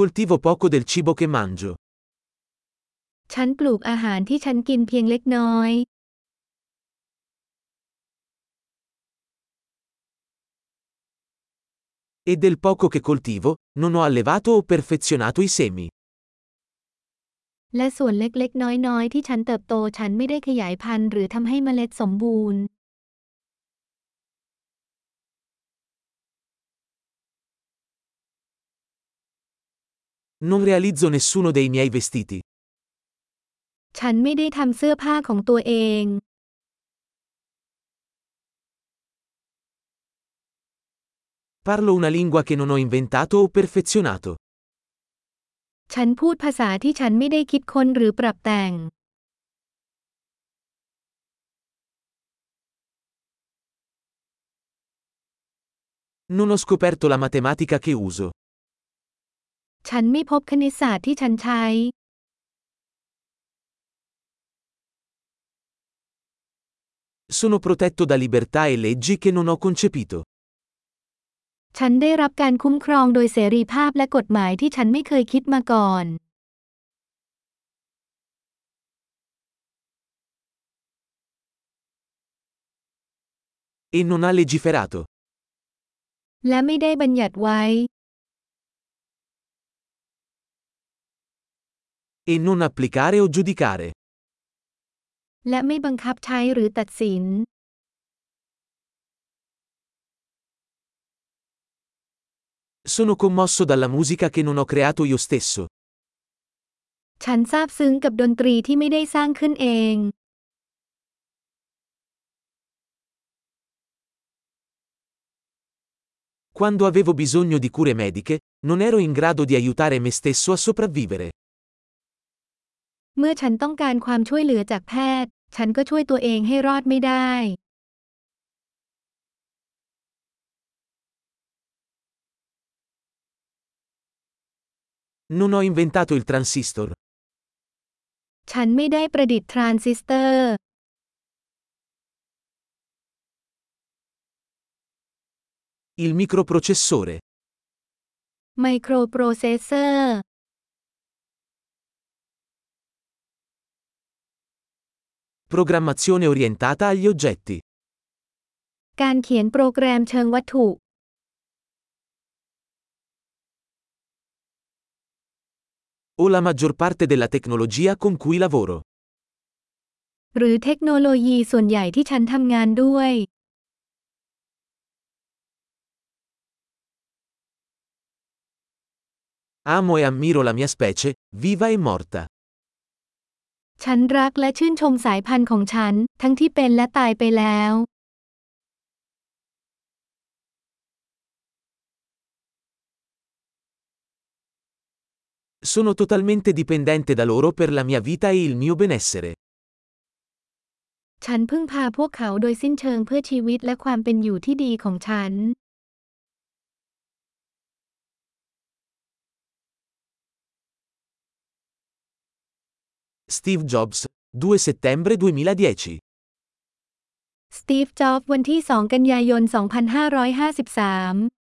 coltivo poco del cibo che mangio. ฉันปลูกอาหารที่ฉันกินเพียงเล็กน้อย E del poco che coltivo, non ho allevato o perfezionato i semi. และส่วนเล็กๆ น้อยๆ ที่ฉันเติบโตฉันไม่ได้ขยายพันธุ์หรือทำให้เมล็ดสมบูรณ์ Non realizzo nessuno dei miei vestiti. ฉันไม่ได้ทำเสื้อผ้าของตัวเอง Parlo una lingua che non ho inventato o perfezionato. ฉันพูดภาษาที่ฉันไม่ได้คิดค้นหรือปรับแต่ง Non ho scoperto la matematica che uso. ฉันไม่พบคณิตศาสตร์ที่ฉันใช้ Sono protetto da libertà e leggi che non ho concepito. ฉันได้รับการคุ้มครองโดยเสรีภาพและกฎหมายที่ฉันไม่เคยคิดมาก่อน E non ha legiferato. และไม่ได้บัญญัติไว้ E non applicare o giudicare. และไม่บังคับใช้หรือตัดสิน Sono commosso dalla musica che non ho creato io stesso. ฉันซาบซึ้งกับดนตรีที่ไม่ได้สร้างขึ้นเอง Quando avevo bisogno di cure mediche, non ero in grado di aiutare me stesso a sopravvivere. เมื่อฉันต้องการความช่วยเหลือจากแพทย์ ฉันก็ช่วยตัวเองให้รอดไม่ได้ Non ho inventato il transistor. ฉันไม่ได้ประดิษฐ์ทรานซิสเตอร์ Il microprocessore. ไมโครโปรเซสเซอร์ Programmazione orientata agli oggetti. การเขียนโปรแกรมเชิงวัตถุ O la maggior parte della tecnologia con cui lavoro. หรือเทคโนโลยีส่วนใหญ่ที่ฉันทำงานด้วย Amo e ammiro la mia specie, viva e morta. ฉันรักและชื่นชมสายพันธุ์ของฉัน ทั้งที่เป็นและตายไปแล้ว Sono totalmente dipendente da loro per la mia vita e il mio benessere. ฉันพึ่งพาพวกเขาโดยสิ้นเชิงเพื่อชีวิตและความเป็นอยู่ที่ดีของฉัน Steve Jobs, 2 settembre 2010. Steve Jobs วันที่ 2 กันยายน 2553